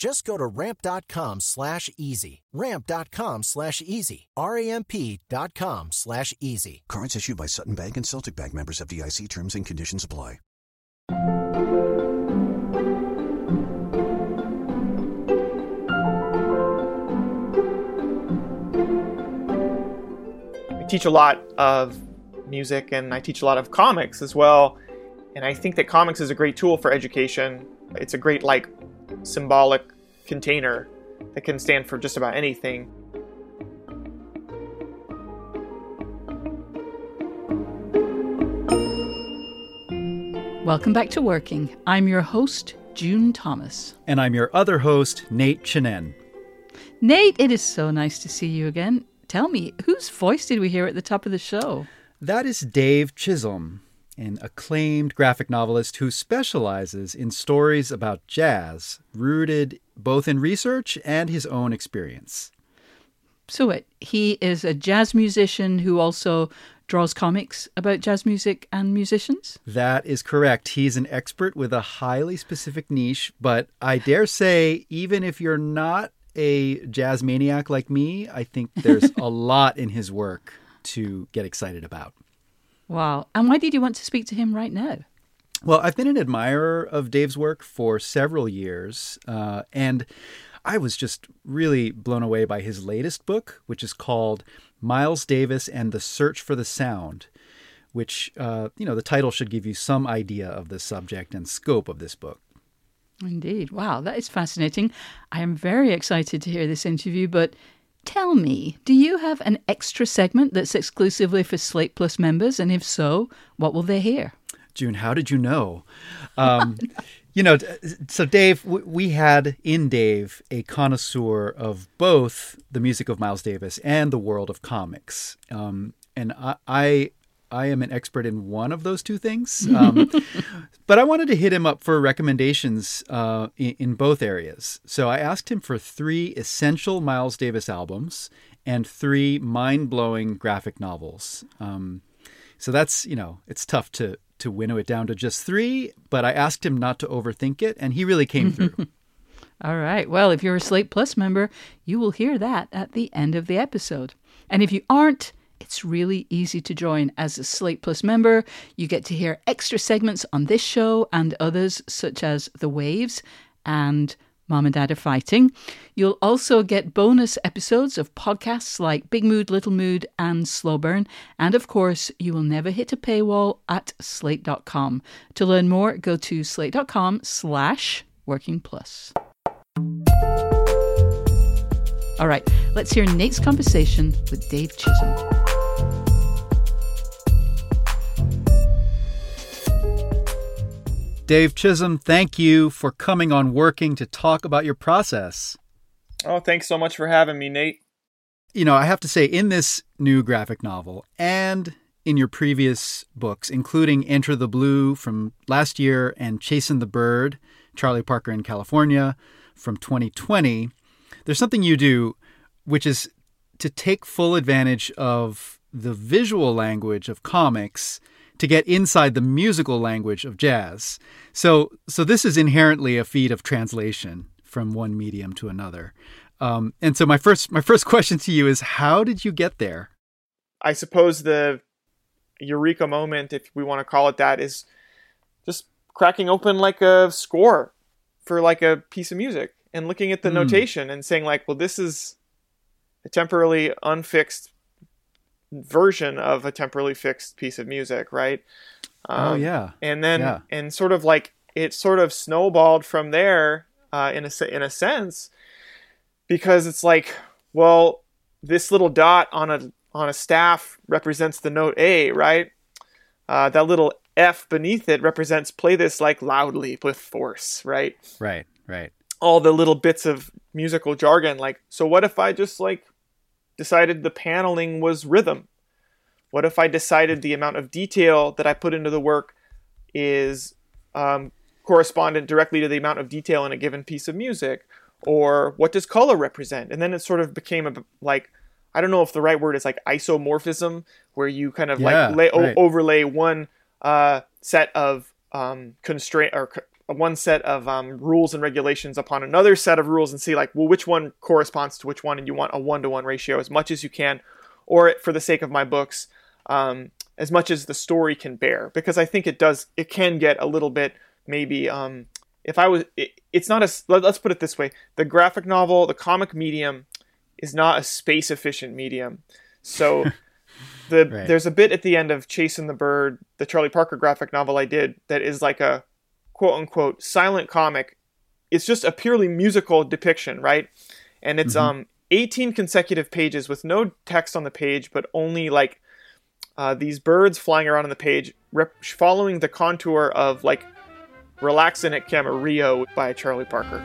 Just go to ramp.com slash easy. Ramp.com slash easy. R-A-M-P dot com slash easy. Cards issued by Sutton Bank and Celtic Bank members FDIC terms and conditions apply. I teach a lot of music and I teach a lot of comics as well. And I think that comics is a great tool for education. It's a great like symbolic container that can stand for just about anything. Welcome back to Working. I'm your host, June Thomas. And I'm your other host, Nate Chinen. Nate, it is so nice to see you again. Tell me, whose voice did we hear at the top of the show? That is Dave Chisholm, an acclaimed graphic novelist who specializes in stories about jazz, rooted both in research and his own experience. So, what? He is a jazz musician who also draws comics about jazz music and musicians? That is correct. He's an expert with a highly specific niche, but I dare say, even if you're not a jazz maniac like me, I think there's a lot in his work to get excited about. Wow. And why did you want to speak to him right now? Well, I've been an admirer of Dave's work for several years, uh, and I was just really blown away by his latest book, which is called Miles Davis and the Search for the Sound, which, uh, you know, the title should give you some idea of the subject and scope of this book. Indeed. Wow, that is fascinating. I am very excited to hear this interview, but tell me, do you have an extra segment that's exclusively for Slate Plus members? And if so, what will they hear? June, how did you know? Um, you know, so Dave, we had in Dave a connoisseur of both the music of Miles Davis and the world of comics. Um, and I, I, I am an expert in one of those two things. Um, but I wanted to hit him up for recommendations uh, in, in both areas. So I asked him for three essential Miles Davis albums and three mind blowing graphic novels. Um, so that's, you know, it's tough to to winnow it down to just three, but I asked him not to overthink it, and he really came through. All right. Well, if you're a Slate Plus member, you will hear that at the end of the episode. And if you aren't, it's really easy to join as a Slate Plus member. You get to hear extra segments on this show and others, such as The Waves and Mom and Dad are Fighting. You'll also get bonus episodes of podcasts like Big Mood, Little Mood, and Slow Burn. And of course, you will never hit a paywall at slate.com. To learn more, go to slate.com slash working plus. All right, let's hear Nate's conversation with Dave Chisholm. Dave Chisholm, thank you for coming on Working to talk about your process. Oh, thanks so much for having me, Nate. You know, I have to say, in this new graphic novel and in your previous books, including Enter the Blue from last year and Chasin' the Bird, Charlie Parker in California from 2020, there's something you do which is to take full advantage of the visual language of comics to get inside the musical language of jazz. So, so this is inherently a feat of translation from one medium to another. Um, and so my first my first question to you is how did you get there? I suppose the eureka moment, if we want to call it that, is just cracking open like a score for like a piece of music and looking at the mm. notation and saying like, well, this is a temporarily unfixed version of a temporally fixed piece of music, right? oh yeah. and then Yeah. and sort of like it sort of snowballed from there uh, in a in a sense because it's like well this little dot on a on a staff represents the note A right uh, that little F beneath it represents play this like loudly with force right Right. Right. all the little bits of musical jargon like so what if I just like decided the paneling was rhythm what if I decided the amount of detail that I put into the work is um, correspondent directly to the amount of detail in a given piece of music? Or what does color represent? And then it sort of became a, like, I don't know if the right word is like isomorphism, where you kind of Yeah, like lay, o- overlay one uh, set of um, constraint or one set of um, rules and regulations upon another set of rules and see like, well, which one corresponds to which one, and you want a one to one ratio as much as you can, or for the sake of my books, um, as much as the story can bear. Because i think it does it can get a little bit maybe um, if i was it, it's not a let, us put it this way. The graphic novel the comic medium is not a space efficient medium. So the Right. there's a bit at the end of chasing the bird the charlie parker graphic novel i did that is like a quote unquote silent comic it's just a purely musical depiction right and it's um 18 consecutive pages with no text on the page but only like uh, these birds flying around on the page, rep- following the contour of like "Relaxin' at Camarillo" by Charlie Parker.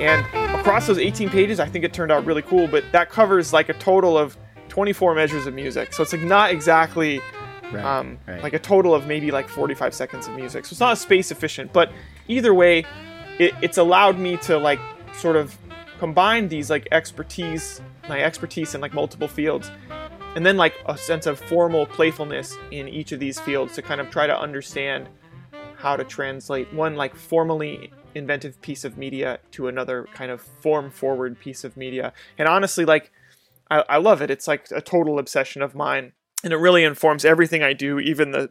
And across those 18 pages, I think it turned out really cool. But that covers like a total of 24 measures of music, so it's like not exactly Right. um, right. like a total of maybe like 45 seconds of music. So it's not space efficient, but either way, it, it's allowed me to like sort of combine these like expertise, my expertise in like multiple fields, and then like a sense of formal playfulness in each of these fields to kind of try to understand how to translate one like formally inventive piece of media to another kind of form forward piece of media. And honestly, like I, I love it. It's like a total obsession of mine, and it really informs everything I do, even the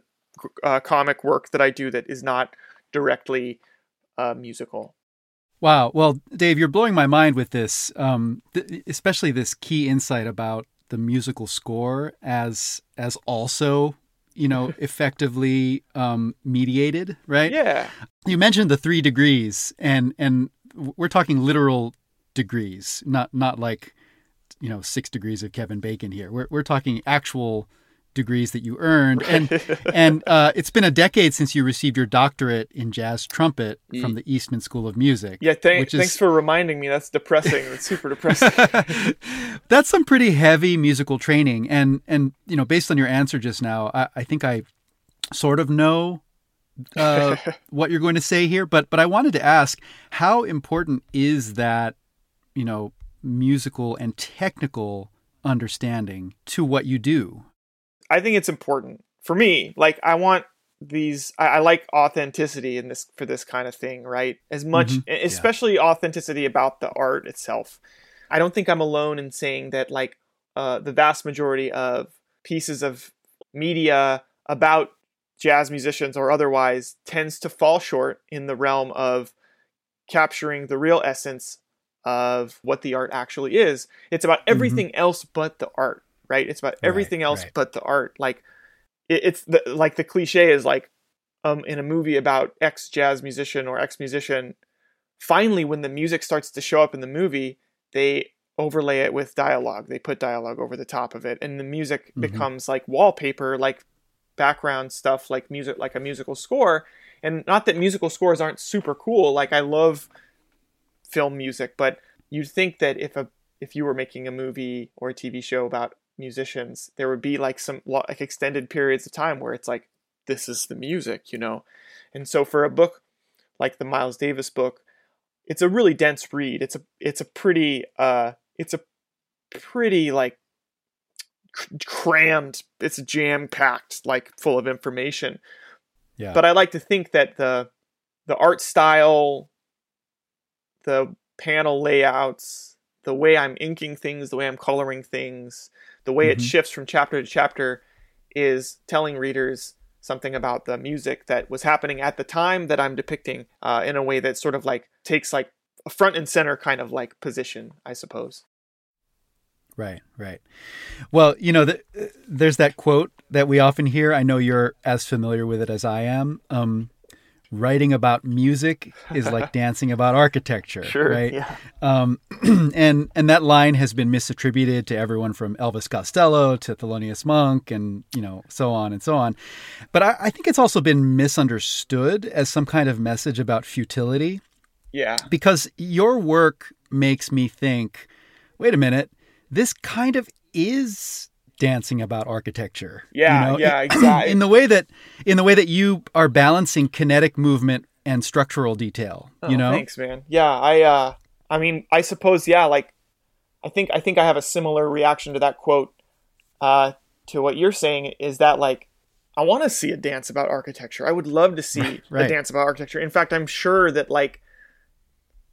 uh, comic work that I do that is not directly uh, musical. Wow. Well, Dave, you're blowing my mind with this, um, th- especially this key insight about the musical score as as also, you know, effectively um, mediated, right? Yeah, You mentioned the three degrees, and and we're talking literal degrees, not not like you know six degrees of Kevin Bacon here. We're we're talking actual degrees that you earned, and and uh, it's been a decade since you received your doctorate in jazz trumpet from the Eastman School of Music. yeah. Th- which thanks is for reminding me. That's depressing. That's super depressing. that's some pretty heavy musical training, and and you know based on your answer just now, I, I think I sort of know uh, what you're going to say here, but but I wanted to ask how important is that you know musical and technical understanding to what you do? I think it's important for me. Like I want these. I, I like authenticity in this for this kind of thing, right? As much, Mhm. e- especially authenticity about the art itself. I don't think I'm alone in saying that. Like uh, the vast majority of pieces of media about jazz musicians or otherwise tends to fall short in the realm of capturing the real essence of what the art actually is. It's about everything else but the art, right? It's about everything else right. but the art. Like it, it's the like the cliche is like um in a movie about ex jazz musician or ex musician. Finally, when the music starts to show up in the movie, they overlay it with dialogue. They put dialogue over the top of it, and the music Mhm. becomes like wallpaper, like background stuff, like music, like a musical score. And not that musical scores aren't super cool. Like I love film music, but you'd think that if a if you were making a movie or a TV show about musicians, there would be like some like extended periods of time where it's like this is the music, you know. And so for a book like the Miles Davis book, it's a really dense read. It's a it's a pretty uh it's a pretty like cr- crammed. It's jam packed, like full of information. Yeah. But I like to think that the the art style, the panel layouts, the way I'm inking things, the way I'm coloring things, the way it Mhm. shifts from chapter to chapter is telling readers something about the music that was happening at the time that I'm depicting uh, in a way that sort of like takes like a front and center kind of like position, I suppose. Right, right. Well, you know, the, there's that quote that we often hear. I know you're as familiar with it as I am. Um, writing about music is like dancing about architecture, Sure, right? yeah. Um, and and that line has been misattributed to everyone from Elvis Costello to Thelonious Monk, and you know, so on and so on. But I, I think it's also been misunderstood as some kind of message about futility Yeah. because your work makes me think wait a minute this kind of is dancing about architecture Yeah, yeah, exactly. in the way that in the way that you are balancing kinetic movement and structural detail you Oh, know Thanks, man. Yeah, I uh I mean, I suppose yeah, like I think I think I have a similar reaction to that quote uh to what you're saying is that like I want to see a dance about architecture. I would love to see Right. a dance about architecture. In fact, I'm sure that like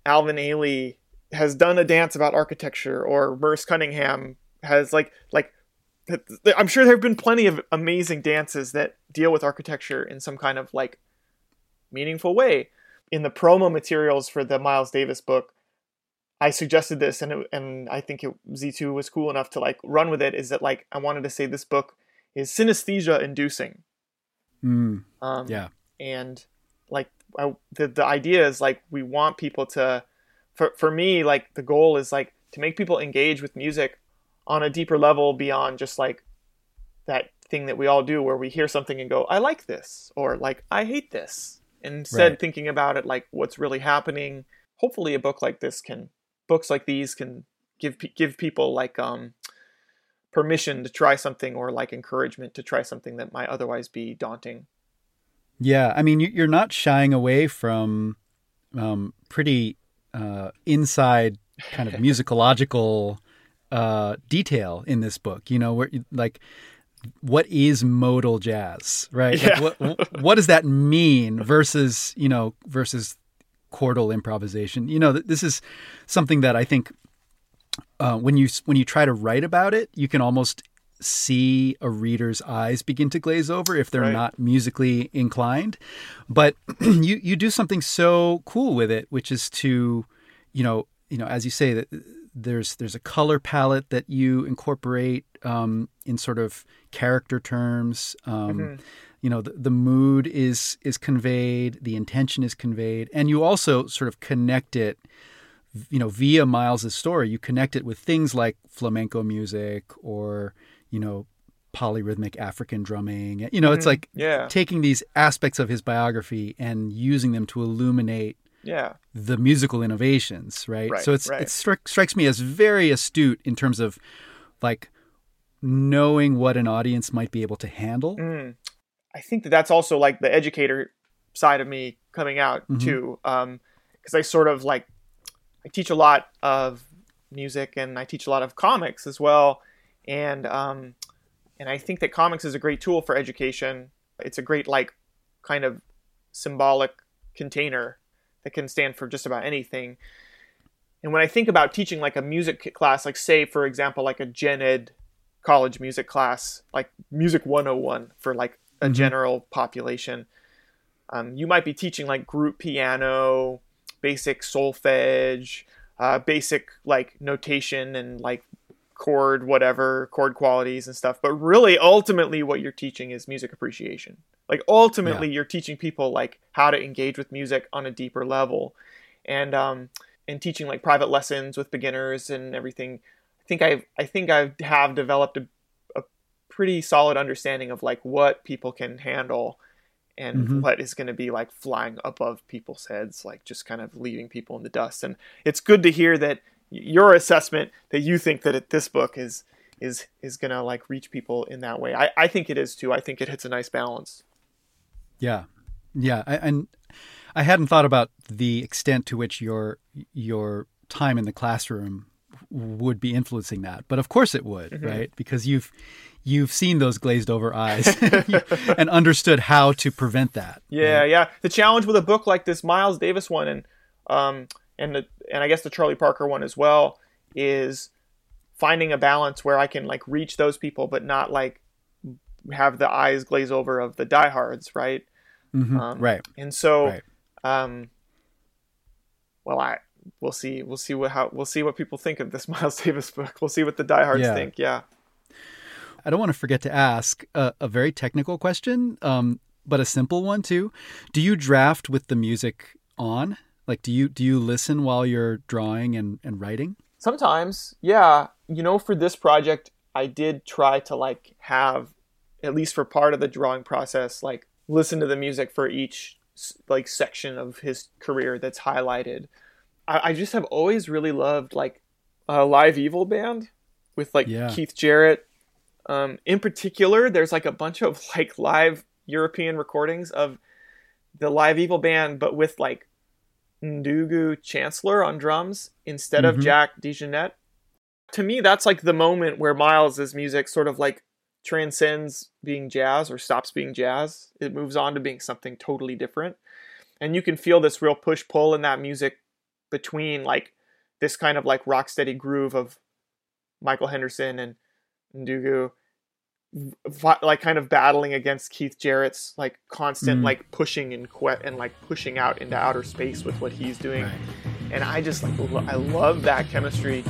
Alvin Ailey has done a dance about architecture or Merce Cunningham has like like th- th- I'm sure there have been plenty of amazing dances that deal with architecture in some kind of like meaningful way. In the promo materials for the Miles Davis book, I suggested this, and it, and I think it, Z2 was cool enough to like run with it. Is that like I wanted to say this book is synesthesia inducing, Mm, um, yeah and like I, the the idea is like we want people to, for for me like the goal is like to make people engage with music on a deeper level beyond just like that thing that we all do where we hear something and go I like this or like I hate this instead Right. thinking about it like what's really happening hopefully a book like this can books like these can give give people like um permission to try something or like encouragement to try something that might otherwise be daunting yeah i mean you- you're not shying away from um, pretty uh, inside kind of musicological uh, detail in this book you know where like what is modal jazz right? Like, what, what does that mean versus you know versus chordal improvisation? You know this is something that i think uh, when you when you try to write about it you can almost see a reader's eyes begin to glaze over if they're Right. not musically inclined. But you you do something so cool with it which is to you know you know as you say that there's there's a color palette that you incorporate um, in sort of character terms. Um, you know the, the mood is is conveyed the intention is conveyed and you also sort of connect it you know via miles's story. You connect it with things like flamenco music or you know polyrhythmic african drumming. You know it's like yeah. taking these aspects of his biography and using them to illuminate yeah the musical innovations, right? Right, so it's right. it stri- strikes me as very astute in terms of like knowing what an audience might be able to handle. Mm. I think that that's also like the educator side of me coming out Mhm. too, because I sort of like I teach a lot of music and I teach a lot of comics as well, and um, and I think that comics is a great tool for education. It's a great like kind of symbolic container that can stand for just about anything. And when I think about teaching like a music class, like say for example like a gen ed college music class, like music 101 for like a Mhm. general population. Um, you might be teaching like group piano, basic solfege, uh, basic like notation and like chord whatever chord qualities and stuff. But really, ultimately, what you're teaching is music appreciation. Like ultimately, you're teaching people like how to engage with music on a deeper level, and um, and teaching like private lessons with beginners and everything. I think I I think I have developed a, a pretty solid understanding of like what people can handle and Mhm. what is going to be like flying above people's heads like just kind of leaving people in the dust and it's good to hear that your assessment that you think that it, this book is is is going to like reach people in that way I, I think it is too i think it hits a nice balance Yeah, yeah, I, and I hadn't thought about the extent to which your your time in the classroom would be influencing that, but of course it would, Mm-hmm. right? Because you've you've seen those glazed over eyes and understood how to prevent that. Yeah, right? yeah. The challenge with a book like this Miles Davis one and um and the and I guess the Charlie Parker one as well is finding a balance where I can like reach those people but not like have the eyes glaze over of the diehards, right? Mhm, Um, right. And so Right. um well I we'll see. We'll see what how we'll see what people think of this Miles Davis book. We'll see what the diehards Yeah. think. Yeah. I don't want to forget to ask a, a very technical question, um, but a simple one too. Do you draft with the music on? Like, do you do you listen while you're drawing and, and writing? Sometimes, yeah. You know, for this project, I did try to like have, at least for part of the drawing process, like listen to the music for each like section of his career that's highlighted. I, I just have always really loved like a Live-Evil band with like Yeah. Keith Jarrett. Um, in particular, there's like a bunch of like live European recordings of the Live-Evil band, but with like Ndugu Chancellor on drums instead of Mhm. Jack DeJohnette. To me, that's like the moment where Miles's music sort of like transcends being jazz or stops being jazz. It moves on to being something totally different. And you can feel this real push pull in that music between like this kind of like rock steady groove of Michael Henderson and Ndugu like kind of battling against Keith Jarrett's like constant Mm. like pushing and que- and like pushing out into outer space with what he's doing. And I just like lo- I love that chemistry.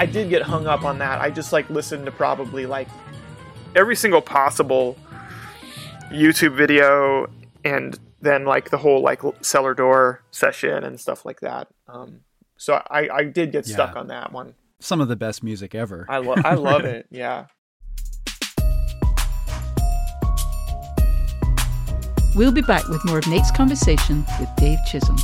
I did get hung up on that. I just like listened to probably like every single possible YouTube video and then like the whole like cellar door session and stuff like that. Um, so I, I did get stuck on that one. Some of the best music ever. I love I love it. Yeah. We'll be back with more of Nate's conversation with Dave Chisholm.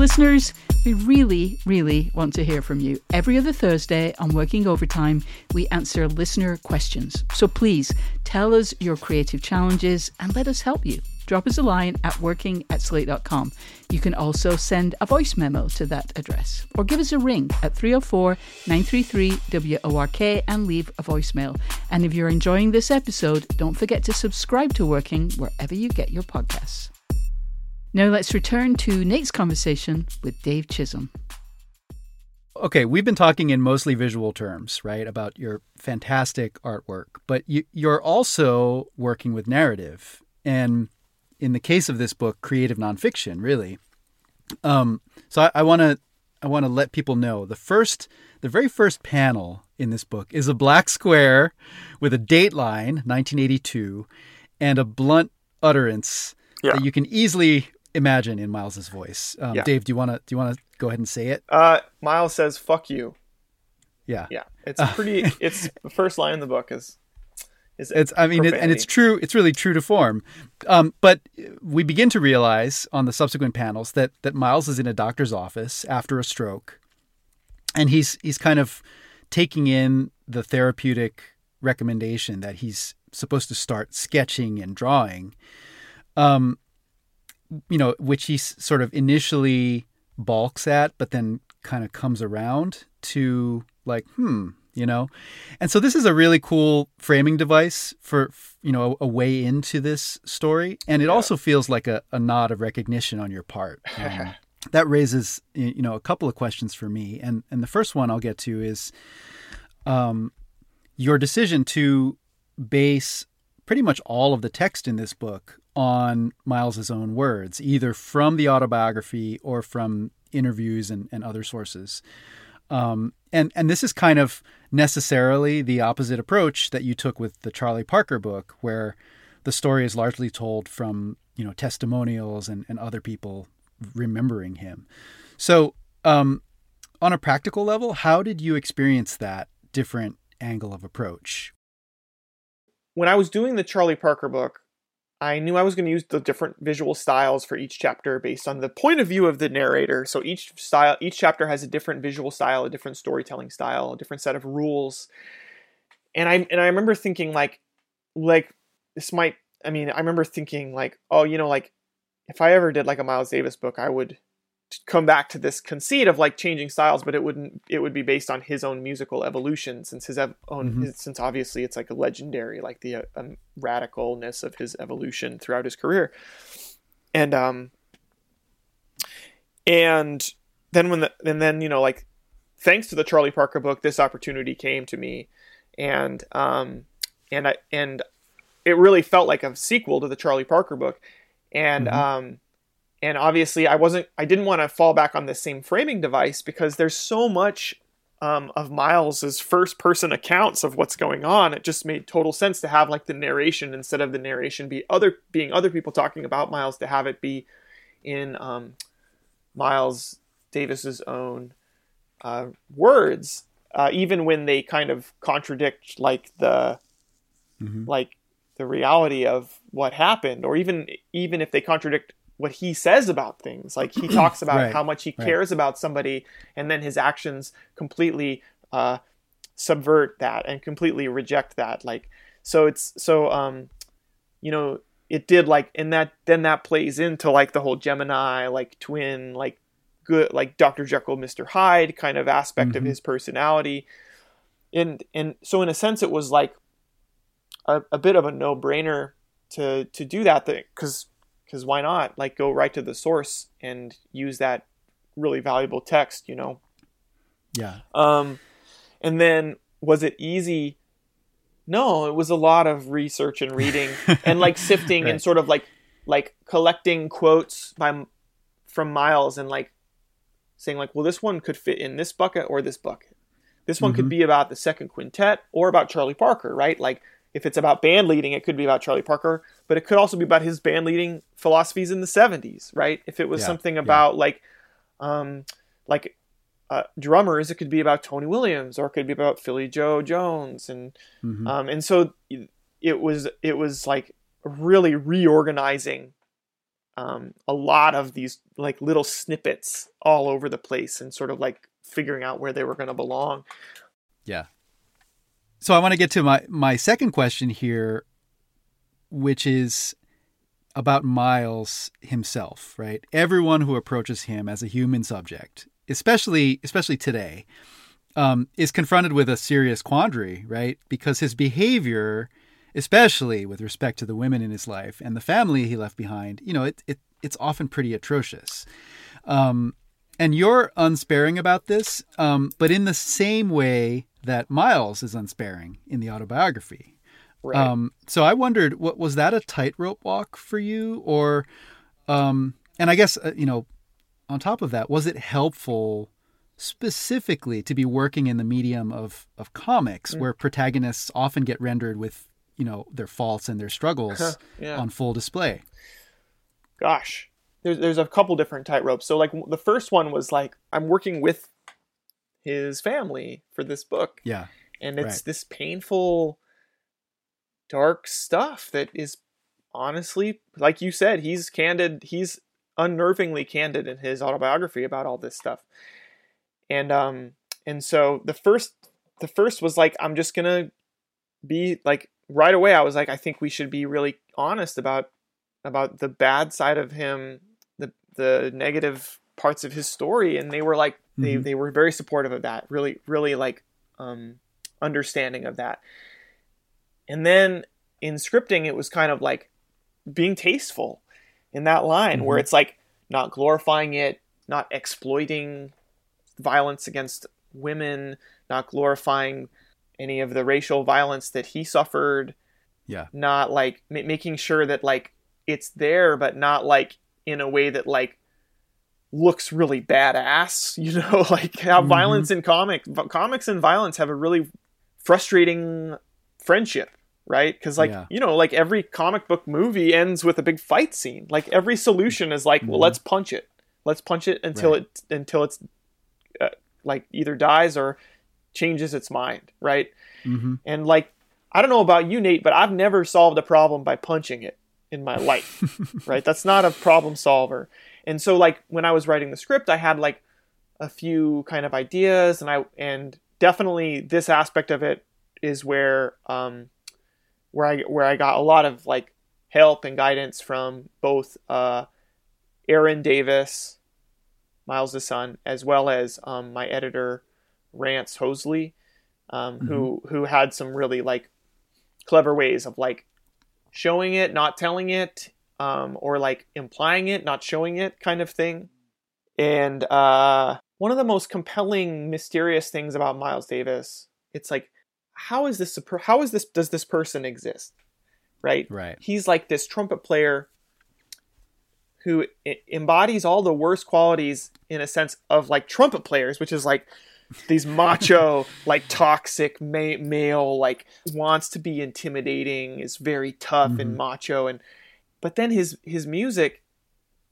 Listeners, we really, really want to hear from you. Every other Thursday on Working Overtime, we answer listener questions. So please tell us your creative challenges and let us help you. Drop us a line at working at slate.com. You can also send a voice memo to that address or give us a ring at 304 933 WORK and leave a voicemail. And if you're enjoying this episode, don't forget to subscribe to Working wherever you get your podcasts. Now let's return to Nate's conversation with Dave Chisholm. Okay, we've been talking in mostly visual terms, right, about your fantastic artwork, but you, you're also working with narrative, and in the case of this book, creative nonfiction, really. Um, so I want to I want to let people know the first, the very first panel in this book is a black square with a date line, 1982, and a blunt utterance Yeah. that you can easily imagine in Miles's voice. Um, Yeah. Dave, do you want to do you want to go ahead and say it? Uh, Miles says "fuck you." Yeah. Yeah, it's pretty. it's the first line in the book is. is It's, I mean, it, and it's true. It's really true to form. Um, but we begin to realize on the subsequent panels that that Miles is in a doctor's office after a stroke, and he's he's kind of taking in the therapeutic recommendation that he's supposed to start sketching and drawing. Um, you know, which he s- sort of initially balks at, but then kind of comes around to like, hmm, you know. And so this is a really cool framing device for, you know, a, a way into this story. And it also feels like a, a nod of recognition on your part. Um, that raises, you know, a couple of questions for me. And, and the first one I'll get to is um, your decision to base pretty much all of the text in this book on Miles's own words, either from the autobiography or from interviews and, and other sources. Um, and and this is kind of necessarily the opposite approach that you took with the Charlie Parker book, where the story is largely told from you know testimonials and, and other people remembering him. So, um, on a practical level, how did you experience that different angle of approach? When I was doing the Charlie Parker book, I knew I was going to use the different visual styles for each chapter based on the point of view of the narrator. So each style, each chapter has a different visual style, a different storytelling style, a different set of rules. And I and I remember thinking like, like this might. I mean, I remember thinking like, oh, you know, like if I ever did like a Miles Davis book, I would come back to this conceit of like changing styles, but it wouldn't. It would be based on his own musical evolution, since his ev- own, Mhm. his- since obviously it's like a legendary, like the uh, um, radicalness of his evolution throughout his career, and um, and then when the and then you know like thanks to the Charlie Parker book, this opportunity came to me, and um, and I and it really felt like a sequel to the Charlie Parker book, and Mhm. um, and obviously I wasn't I didn't want to fall back on the same framing device because there's so much um, of Miles's first person accounts of what's going on. It just made total sense to have like the narration instead of the narration be other being other people talking about Miles to have it be in um, Miles Davis's own uh, words, uh, even when they kind of contradict like the Mhm. like the reality of what happened, or even even if they contradict what he says about things. Like he talks about Right, how much he right. cares about somebody, and then his actions completely uh, subvert that and completely reject that. Like so, it's so um, you know, it did like, and that then that plays into like the whole Gemini like twin like good like Dr. Jekyll, Mr. Hyde kind of aspect of Mhm. his personality. And and so in a sense it was like a, a bit of a no-brainer to to do that thing cuz cuz why not? Like go right to the source and use that really valuable text, you know. Yeah. Um, and then was it easy? No, it was a lot of research and reading and like sifting and sort of like like collecting quotes by from Miles and like saying like, well, this one could fit in this bucket or this bucket. This one could Mhm. be about the second quintet or about Charlie Parker, right? Like if it's about band leading, it could be about Charlie Parker, but it could also be about his band leading philosophies in the 70s, right? If it was Yeah, something yeah. about like um like uh, drummers, it could be about Tony Williams or it could be about Philly Joe Jones and Mhm. um, and so it was it was like really reorganizing um, a lot of these like little snippets all over the place and sort of like figuring out where they were going to belong. Yeah. So I want to get to my my second question here, which is about Miles himself, right? Everyone who approaches him as a human subject, especially especially today, um, is confronted with a serious quandary, right? Because his behavior, especially with respect to the women in his life and the family he left behind, you know, it, it it's often pretty atrocious. Um, and you're unsparing about this, um, but in the same way that Miles is unsparing in the autobiography. Right. Um, so I wondered, what was that a tightrope walk for you, or, um, and I guess uh, you know, on top of that, was it helpful specifically to be working in the medium of of comics, where protagonists often get rendered with you know their faults and their struggles yeah. on full display? Gosh, there's there's a couple different tightropes. So like the first one was like I'm working with his family for this book. Yeah, and it's Right. this painful dark stuff that is honestly like you said he's candid he's unnervingly candid in his autobiography about all this stuff and um and so the first the first was like i'm just gonna be like right away i was like i think we should be really honest about about the bad side of him the the negative parts of his story and they were like they, Mhm. they were very supportive of that really really like um understanding of that and then in scripting it was kind of like being tasteful in that line where Mhm. it's like not glorifying it not exploiting violence against women not glorifying any of the racial violence that he suffered yeah, not like ma- making sure that like it's there but not like in a way that like looks really badass you know like how Mhm. violence in comic v- comics and violence have a really frustrating friendship right because like Yeah. you know like every comic book movie ends with a big fight scene like every solution is like well Mhm. let's punch it let's punch it until Right. it until it's uh, like either dies or changes its mind right hmm and like, I don't know about you, Nate, but I've never solved a problem by punching it in my life, right? That's not a problem solver. And so, like, when I was writing the script, I had like a few kind of ideas, and I and definitely this aspect of it is where um, where I where I got a lot of like help and guidance from both uh, Erin Davis, Miles' son, as well as um, my editor Rantz Hoseley, um, who who had some really like clever ways of like showing it, not telling it, um, or like implying it, not showing it, kind of thing. And uh, one of the most compelling, mysterious things about Miles Davis. It's like, how is this? How is this? Does this person exist? Right. Right. He's like this trumpet player who embodies all the worst qualities in a sense of like trumpet players, which is like these macho, like toxic ma- male, like wants to be intimidating, is very tough mm-hmm. and macho, and but then his his music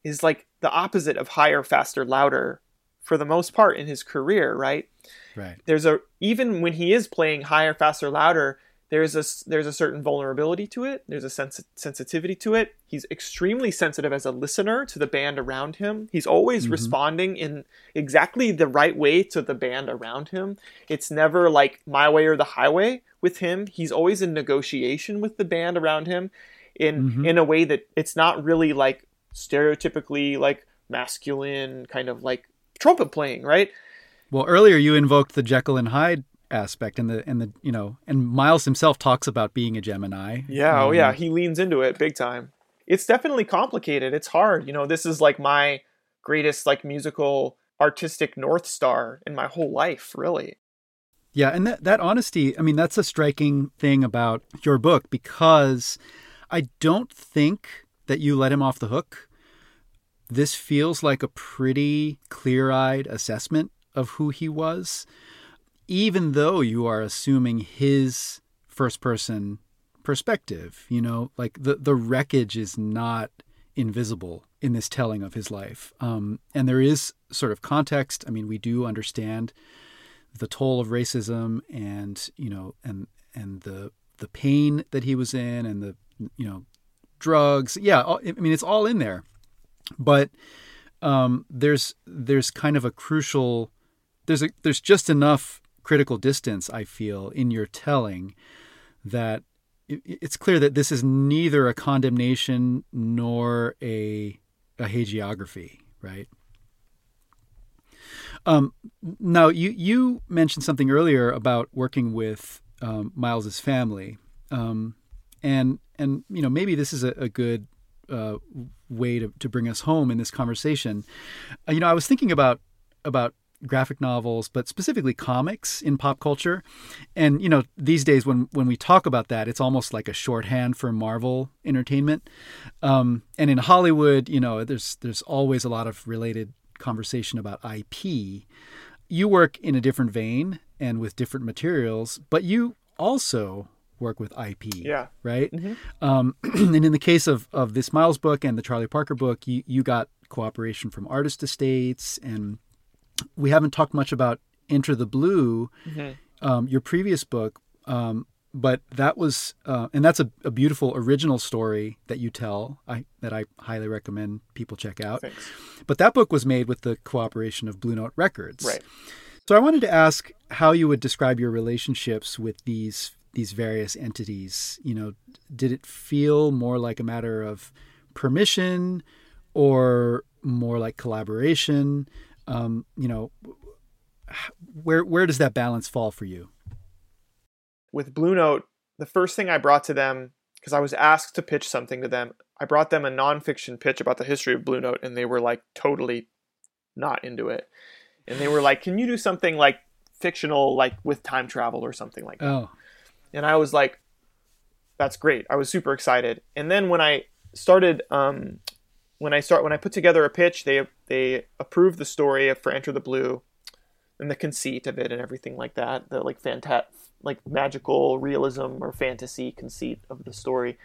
is like the opposite of higher, faster, louder for the most part in his career, right? Right. There's a even when he is playing higher, faster, louder, there's a there's a certain vulnerability to it. There's a sens- sensitivity to it. He's extremely sensitive as a listener to the band around him. He's always mm-hmm. responding in exactly the right way to the band around him. It's never like my way or the highway with him. He's always in negotiation with the band around him in mm-hmm. in a way that it's not really like stereotypically like masculine kind of like trumpet playing, right? Well, earlier you invoked the Jekyll and Hyde aspect and the and the you know and Miles himself talks about being a Gemini. Yeah, um, oh yeah, um, he leans into it big time. It's definitely complicated. It's hard. You know, this is like my greatest like musical artistic north star in my whole life, really. Yeah, and that that honesty, I mean, that's a striking thing about your book because I don't think that you let him off the hook. This feels like a pretty clear-eyed assessment of who he was. Even though you are assuming his first person perspective you know like the the wreckage is not invisible in this telling of his life. Um, and there is sort of context. I mean we do understand the toll of racism and you know and and the the pain that he was in and the you know drugs. Yeah i mean it's all in there. But um, there's there's kind of a crucial there's a there's just enough critical distance, I feel, in your telling that it's clear that this is neither a condemnation nor a, a hagiography, right? Um, now, you, you mentioned something earlier about working with um, Miles's family, um, and and you know maybe this is a, a good uh, way to, to bring us home in this conversation. Uh, you know, I was thinking about about graphic novels, but specifically comics in pop culture. And you know, these days when when we talk about that, it's almost like a shorthand for Marvel entertainment. Um, and in Hollywood, you know, there's there's always a lot of related conversation about IP. You work in a different vein and with different materials, but you also work with IP. Yeah. Right. Mm-hmm. Um, and in the case of of this Miles book and the Charlie Parker book, you you got cooperation from artist estates and we haven't talked much about Enter the Blue, mm-hmm. um, your previous book, um, but that was, uh, and that's a, a, beautiful original story that you tell. I, that I highly recommend people check out. Thanks. But that book was made with the cooperation of Blue Note Records. Right. So I wanted to ask how you would describe your relationships with these these various entities. You know, did it feel more like a matter of permission, or more like collaboration? um, you know, where where does that balance fall for you? With Blue Note, the first thing I brought to them because I was asked to pitch something to them, I brought them a nonfiction pitch about the history of Blue Note, and they were like totally not into it. And they were like, "Can you do something like fictional, like with time travel or something like that?" Oh. And I was like, "That's great." I was super excited. And then when I started um, when I start when I put together a pitch, they they approve the story for Enter the Blue, and the conceit of it and everything like that. The like fanta- like magical realism or fantasy conceit of the story.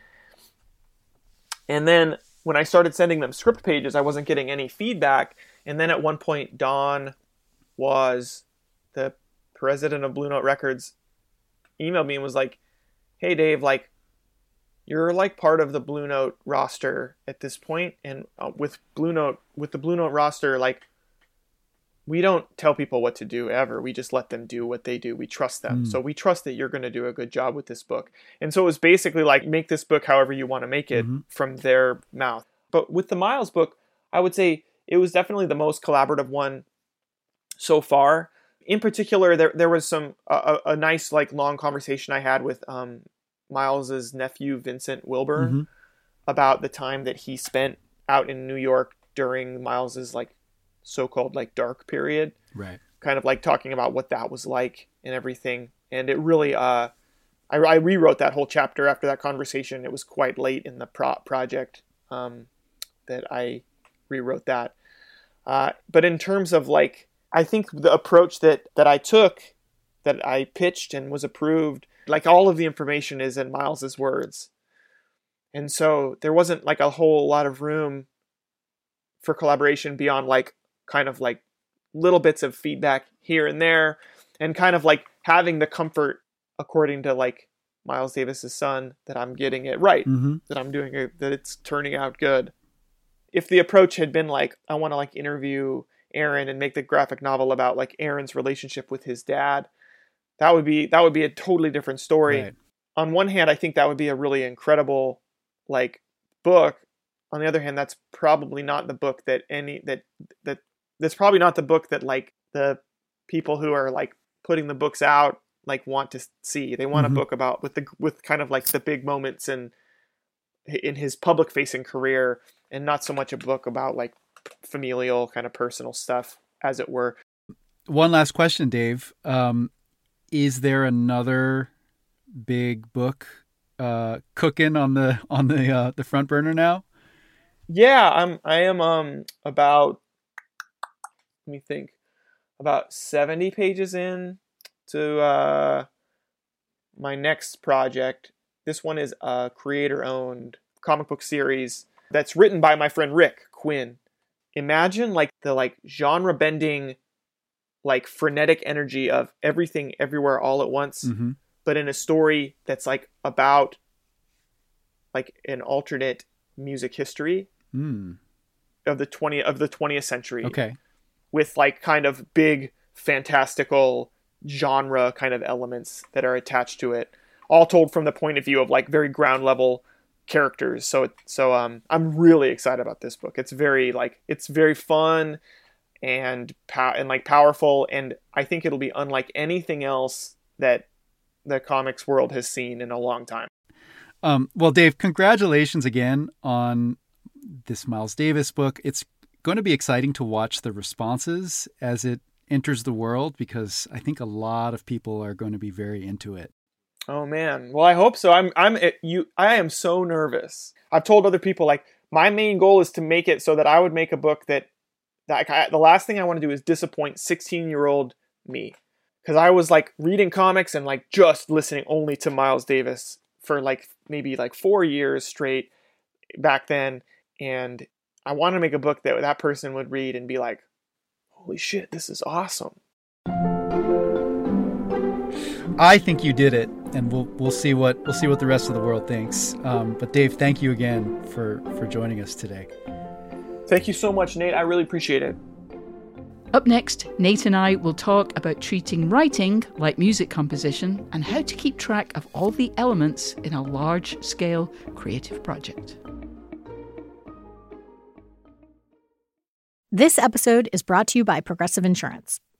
And then when I started sending them script pages, I wasn't getting any feedback. And then at one point, Don was the president of Blue Note Records, emailed me and was like, "Hey Dave, like you're like part of the Blue Note roster at this point, and uh, with Blue Note, with the Blue Note roster, like we don't tell people what to do ever. We just let them do what they do. We trust them. Mm. So we trust that you're going to do a good job with this book. And so it was basically like make this book however you want to make it mm-hmm. from their mouth. But with the Miles book, I would say it was definitely the most collaborative one so far. In particular, there there was some a, a nice like long conversation I had with um, Miles's nephew Vincent Wilburn mm-hmm. about the time that he spent out in New York during Miles's like so-called like dark period Right. kind of like talking about what that was like and everything. And it really, uh, I, I rewrote that whole chapter after that conversation. It was quite late in the pro- project um, that I rewrote that. Uh, but in terms of like, I think the approach that that I took, that I pitched and was approved, like all of the information is in Miles's words, and so there wasn't like a whole lot of room for collaboration beyond like kind of like little bits of feedback here and there and kind of like having the comfort according to like Miles Davis's son that I'm getting it right Mm-hmm. that I'm doing it that it's turning out good if the approach had been like I want to like interview Erin and make the graphic novel about like Erin's relationship with his dad that would be that would be a totally different story Right. on one hand I think that would be a really incredible like book on the other hand that's probably not the book that any that that that's probably not the book that like the people who are like putting the books out like want to see they want Mhm. a book about with the with kind of like the big moments and in his public facing career and not so much a book about like familial kind of personal stuff as it were One last question, Dave. Um, is there another big book uh, cooking on the on the uh, the front burner now? yeah i'm i am um about let me think about 70 pages in to uh my next project this one is a creator owned comic book series that's written by my friend rick quinn imagine like the like genre bending like frenetic energy of everything everywhere all at once Mm-hmm. but in a story that's like about like an alternate music history Mm. of the 20 of the 20th century Okay. with like kind of big fantastical genre kind of elements that are attached to it all told from the point of view of like very ground level characters so it, so um I'm really excited about this book it's very like it's very fun and pow- and like powerful and I think it'll be unlike anything else that the comics world has seen in a long time Um, well, Dave, congratulations again on this Miles Davis book. It's going to be exciting to watch the responses as it enters the world because I think a lot of people are going to be very into it. Oh man. Well, I hope so. I'm I'm it, you I am so nervous. I've told other people like my main goal is to make it so that I would make a book that that the last thing I want to do is disappoint 16-year-old me. Cuz I was like reading comics and like just listening only to Miles Davis for like maybe like 4 years straight back then and I want to make a book that that person would read and be like holy shit, this is awesome. I think you did it, and we'll we'll see what we'll see what the rest of the world thinks. Um, but Dave, thank you again for for joining us today. Thank you so much, Nate. I really appreciate it. Up next, Nate and I will talk about treating writing like music composition and how to keep track of all the elements in a large scale creative project. This episode is brought to you by Progressive Insurance.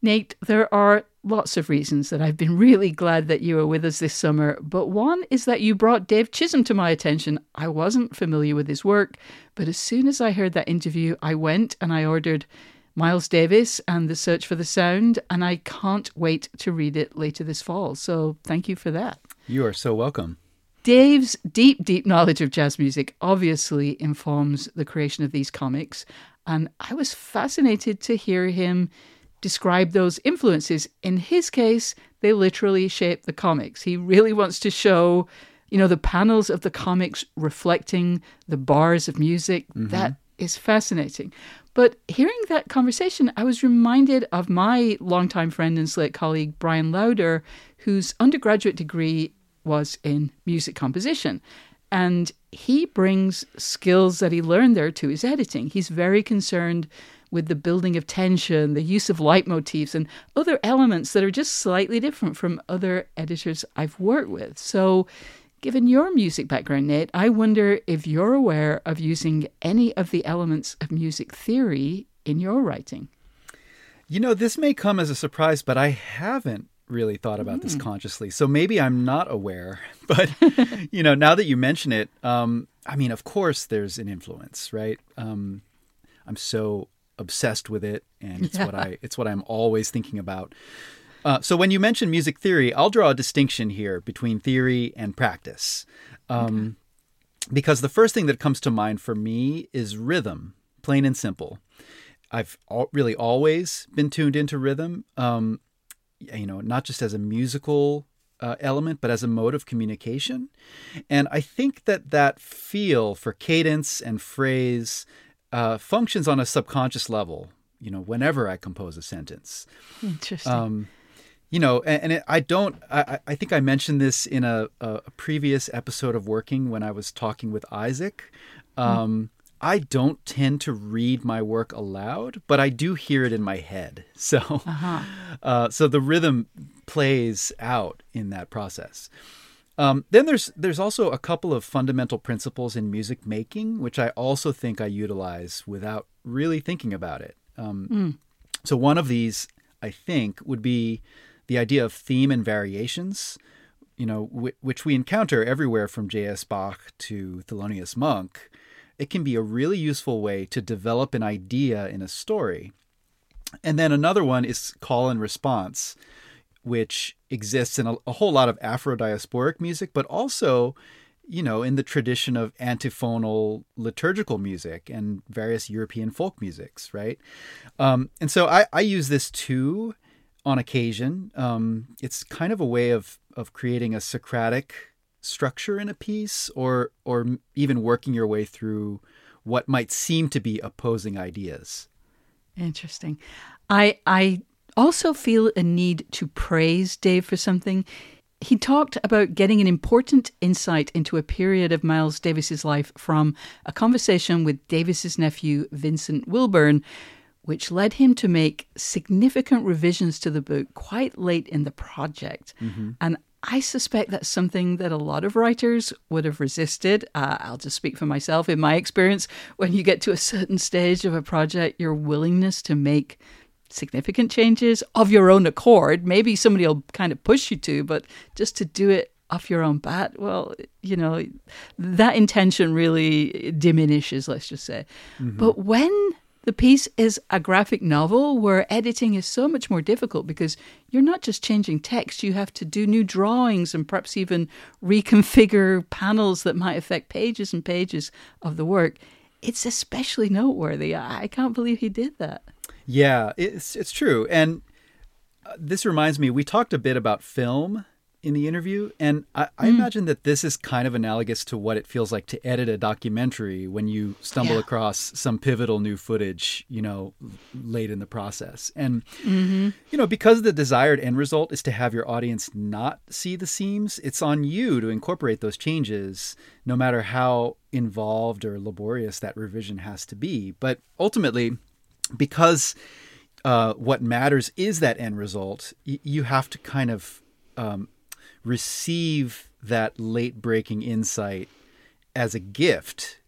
Nate, there are lots of reasons that I've been really glad that you were with us this summer, but one is that you brought Dave Chisholm to my attention. I wasn't familiar with his work, but as soon as I heard that interview, I went and I ordered Miles Davis and The Search for the Sound, and I can't wait to read it later this fall. So thank you for that. You are so welcome. Dave's deep, deep knowledge of jazz music obviously informs the creation of these comics, and I was fascinated to hear him describe those influences. In his case, they literally shape the comics. He really wants to show, you know, the panels of the comics reflecting the bars of music. Mm-hmm. That is fascinating. But hearing that conversation, I was reminded of my longtime friend and Slate colleague, Bryan Lowder, whose undergraduate degree was in music composition. And he brings skills that he learned there to his editing. He's very concerned with the building of tension, the use of leitmotifs, and other elements that are just slightly different from other editors I've worked with. So, given your music background, Nate, I wonder if you're aware of using any of the elements of music theory in your writing. You know, this may come as a surprise, but I haven't really thought about this consciously. So maybe I'm not aware. But, you know, now that you mention it, um, I mean, of course there's an influence, right? Um, I'm so obsessed with it and it's what I it's what I'm always thinking about. Uh, so when you mention music theory, I'll draw a distinction here between theory and practice. Um, Because the first thing that comes to mind for me is rhythm, plain and simple. I've al- really always been tuned into rhythm, um, you know, not just as a musical uh, element, but as a mode of communication. And I think that that feel for cadence and phrase uh, functions on a subconscious level, you know, whenever I compose a sentence. Interesting. Um, you know, and, and it, I don't. I, I think I mentioned this in a, a previous episode of Working when I was talking with Isaac. Um, I don't tend to read my work aloud, but I do hear it in my head. So, uh, so the rhythm plays out in that process. Um, then there's there's also a couple of fundamental principles in music making, which I also think I utilize without really thinking about it. Um, So one of these, I think, would be the idea of theme and variations, you know, wh- which we encounter everywhere from J.S. Bach to Thelonious Monk. It can be a really useful way to develop an idea in a story. And then another one is call and response, which exists in a, a whole lot of Afro diasporic music, but also, you know, in the tradition of antiphonal liturgical music and various European folk musics, right? Um, and so I, I use this too on occasion. Um, it's kind of a way of of creating a Socratic structure in a piece, or or even working your way through what might seem to be opposing ideas. Interesting. I I also feel a need to praise Dave for something. He talked about getting an important insight into a period of Miles Davis's life from a conversation with Davis's nephew Vincent Wilburn, which led him to make significant revisions to the book quite late in the project. And I suspect that's something that a lot of writers would have resisted. Uh, I'll just speak for myself. In my experience, when you get to a certain stage of a project, your willingness to make significant changes of your own accord, maybe somebody will kind of push you to, but just to do it off your own bat, well, you know, that intention really diminishes, let's just say. Mm-hmm. But when the piece is a graphic novel where editing is so much more difficult because you're not just changing text, you have to do new drawings and perhaps even reconfigure panels that might affect pages and pages of the work. It's especially noteworthy. I I can't believe he did that. Yeah, it's it's true. And uh, this reminds me, we talked a bit about film in the interview, and I, I imagine that this is kind of analogous to what it feels like to edit a documentary when you stumble Yeah. across some pivotal new footage, you know, late in the process. And you know, because the desired end result is to have your audience not see the seams, it's on you to incorporate those changes, no matter how involved or laborious that revision has to be. But ultimately, because uh, what matters is that end result, y- you have to kind of um, receive that late breaking insight as a gift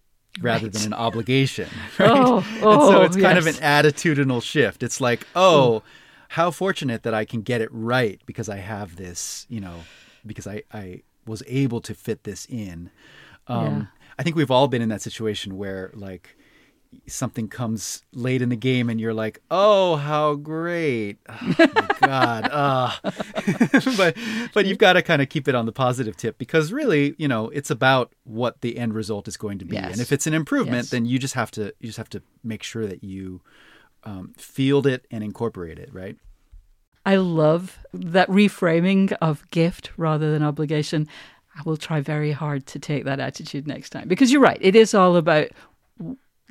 rather than an obligation. Right? Oh, and oh, so it's kind of an attitudinal shift. It's like, oh, how fortunate that I can get it right because I have this, you know, because I, I was able to fit this in. Um, Yeah. I think we've all been in that situation where, like, something comes late in the game and you're like, oh, how great. Oh, my God. Uh. but, but you've got to kind of keep it on the positive tip because really, you know, it's about what the end result is going to be. Yes. And if it's an improvement, Yes. then you just have to, you just have to make sure that you um, field it and incorporate it, right? I love that reframing of gift rather than obligation. I will try very hard to take that attitude next time because you're right. It is all about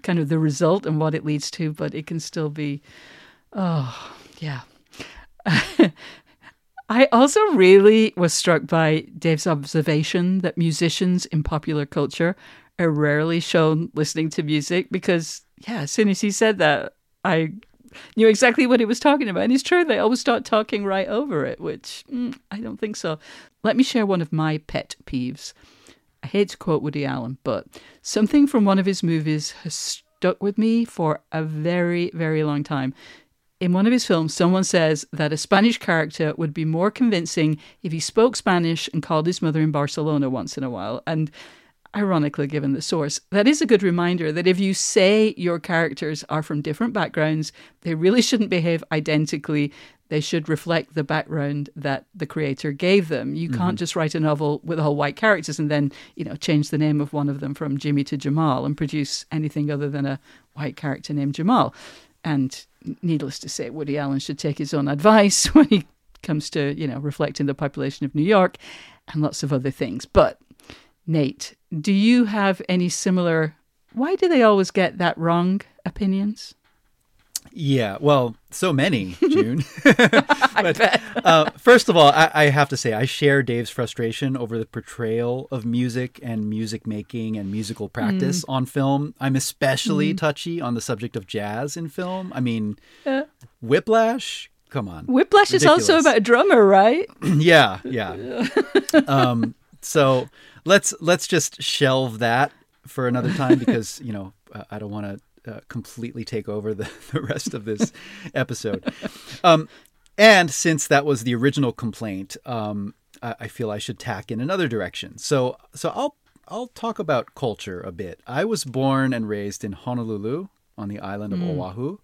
kind of the result and what it leads to, but it can still be, oh, yeah. I also really was struck by Dave's observation that musicians in popular culture are rarely shown listening to music because, yeah, as soon as he said that, I knew exactly what he was talking about. And it's true, they always start talking right over it, which mm, I don't think so. Let me share one of my pet peeves. I hate to quote Woody Allen, but something from one of his movies has stuck with me for a very, very long time. In one of his films, someone says that a Spanish character would be more convincing if he spoke Spanish and called his mother in Barcelona once in a while. And ironically, given the source, that is a good reminder that if you say your characters are from different backgrounds, they really shouldn't behave identically. They should reflect the background that the creator gave them. You can't mm-hmm. just write a novel with all white characters and then, you know, change the name of one of them from Jimmy to Jamal and produce anything other than a white character named Jamal. And needless to say, Woody Allen should take his own advice when he comes to, you know, reflecting the population of New York and lots of other things. But Nate, do you have any similar why do they always get that wrong opinions? Yeah, well, so many, June. but, uh, first of all, I, I, have to say, I share Dave's frustration over the portrayal of music and music making and musical practice mm. on film. I'm especially mm. touchy on the subject of jazz in film. I mean, uh, Whiplash, come on. Whiplash Ridiculous. is also about a drummer, right? yeah, yeah. um, so let's let's just shelve that for another time because you know I don't want to uh, completely take over the, the rest of this episode. Um, and since that was the original complaint, um, I, I, feel I should tack in another direction. So, so I'll I'll talk about culture a bit. I was born and raised in Honolulu on the island of mm. Oahu,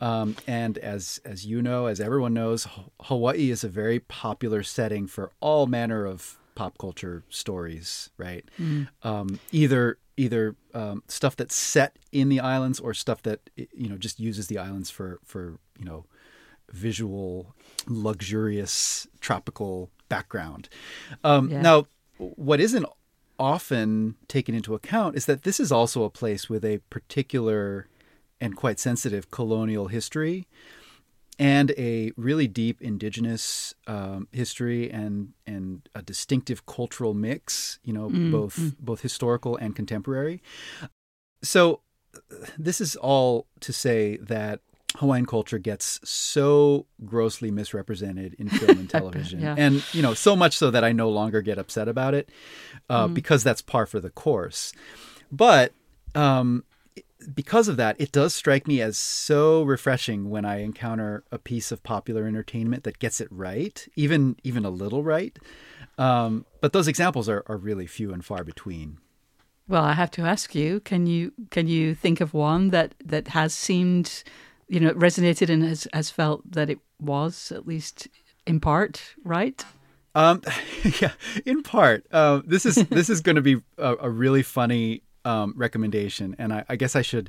um, and as as you know, as everyone knows, Hawaii is a very popular setting for all manner of pop culture stories. Right, mm. um, either either um, stuff that's set in the islands or stuff that you know just uses the islands for for you know visual luxurious tropical background um, yeah. now what isn't often taken into account is that this is also a place with a particular and quite sensitive colonial history and a really deep indigenous um, history and and a distinctive cultural mix. You know, mm, both mm. both historical and contemporary. So, this is all to say that Hawaiian culture gets so grossly misrepresented in film and television, yeah. and you know, so much so that I no longer get upset about it uh, mm. because that's par for the course. But um, because of that, it does strike me as so refreshing when I encounter a piece of popular entertainment that gets it right, even even a little right. Um, but those examples are, are really few and far between. Well, I have to ask you: can you can you think of one that that has seemed, you know, resonated and has has felt that it was at least in part right? Um, yeah, in part. Uh, this is this is going to be a, a really funny um, recommendation, and I, I guess I should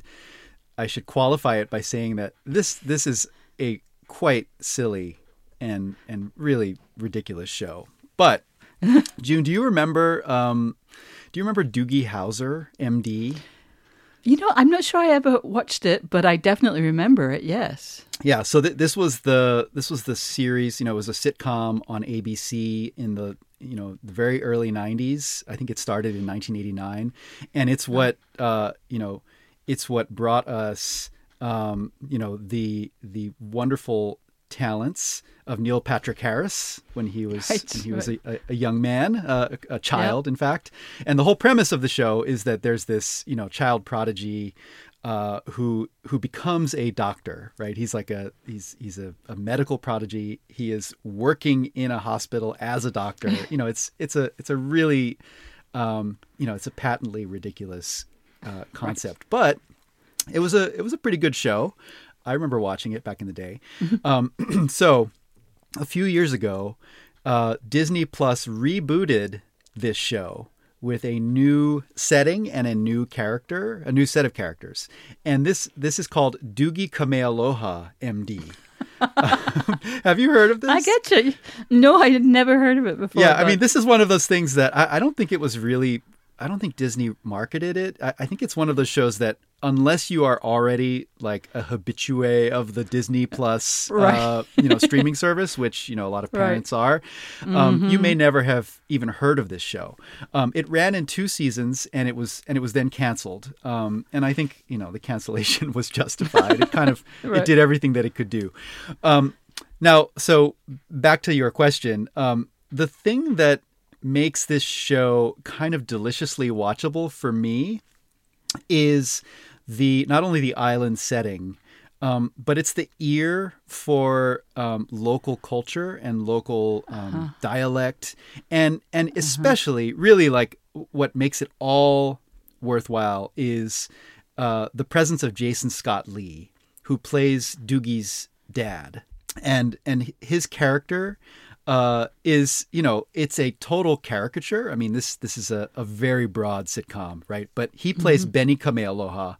I should qualify it by saying that this this is a quite silly and and really ridiculous show. But June, do you remember um, do you remember Doogie Howser, MD? You know, I'm not sure I ever watched it, but I definitely remember it. Yes. Yeah. So th- this was the this was the series. You know, it was a sitcom on ABC in the you know the very early 90s i think it started in 1989 and it's what uh, you know it's what brought us um, you know the the wonderful talents of Neil Patrick Harris when he was right, when he was a, a, young man, uh, a, a, child, in fact. And the whole premise of the show is that there's this you know child prodigy uh, who who becomes a doctor, right? He's like a he's he's a, a, medical prodigy. He is working in a hospital as a doctor. you know, it's it's a it's a really um, you know it's a patently ridiculous uh, concept, right. but it was a it was a pretty good show. I remember watching it back in the day. Mm-hmm. Um, so a few years ago, uh, Disney Plus rebooted this show with a new setting and a new character, a new set of characters. And this this is called Doogie Kamealoha MD. Have you heard of this? I get you. No, I had never heard of it before. Yeah, I mean, this is one of those things that I, I don't think it was really. I don't think Disney marketed it. I, I think it's one of those shows that, unless you are already like a habitué of the Disney Plus, Right. uh, you know, streaming service, which you know a lot of Right. Mm-hmm. parents are, um, you may never have even heard of this show. Um, it ran in two seasons, and it was and it was then canceled. Um, and I think you know the cancellation was justified. It kind of Right. it did everything that it could do. Um, now, so back to your question. Um, the thing that makes this show kind of deliciously watchable for me is the not only the island setting, um, but it's the ear for um, local culture and local um, dialect, and and especially really like what makes it all worthwhile is uh, the presence of Jason Scott Lee, who plays Doogie's dad, and and his character uh, is you know it's a total caricature. I mean this this is a, a very broad sitcom, right? But he plays Benny Kamealoha,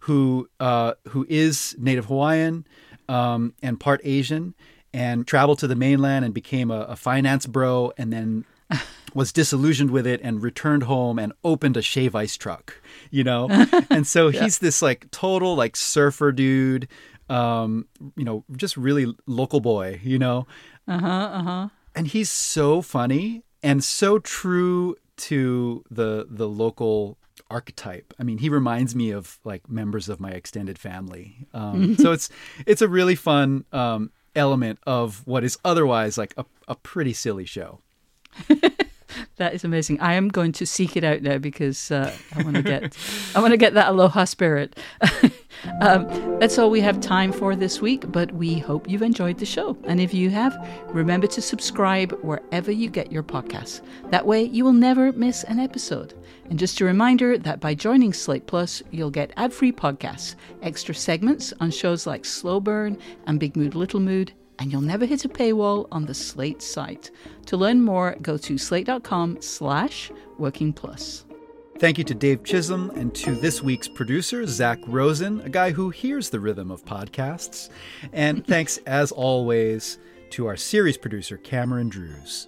who uh, who is Native Hawaiian um, and part Asian, and traveled to the mainland and became a, a finance bro, and then was disillusioned with it and returned home and opened a shave ice truck, you know? and so he's this like total like surfer dude, um, you know, just really local boy, you know? Uh-huh, uh-huh. And he's so funny and so true to the the local archetype. I mean, he reminds me of like members of my extended family. Um, so it's it's a really fun um, element of what is otherwise like a, a pretty silly show. That is amazing. I am going to seek it out now because uh, I want to get I want to get that aloha spirit. um, that's all we have time for this week, but we hope you've enjoyed the show. And if you have, remember to subscribe wherever you get your podcasts. That way, you will never miss an episode. And just a reminder that by joining Slate Plus, you'll get ad-free podcasts, extra segments on shows like Slow Burn and Big Mood Little Mood, and you'll never hit a paywall on the Slate site. To learn more, go to slate.com slash working plus. Thank you to Dave Chisholm and to this week's producer, Zak Rosen, a guy who hears the rhythm of podcasts. And thanks, as always, to our series producer, Cameron Drews.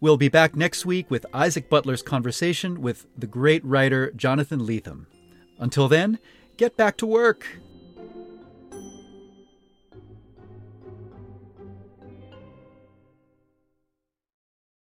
We'll be back next week with Isaac Butler's conversation with the great writer Jonathan Lethem. Until then, get back to work.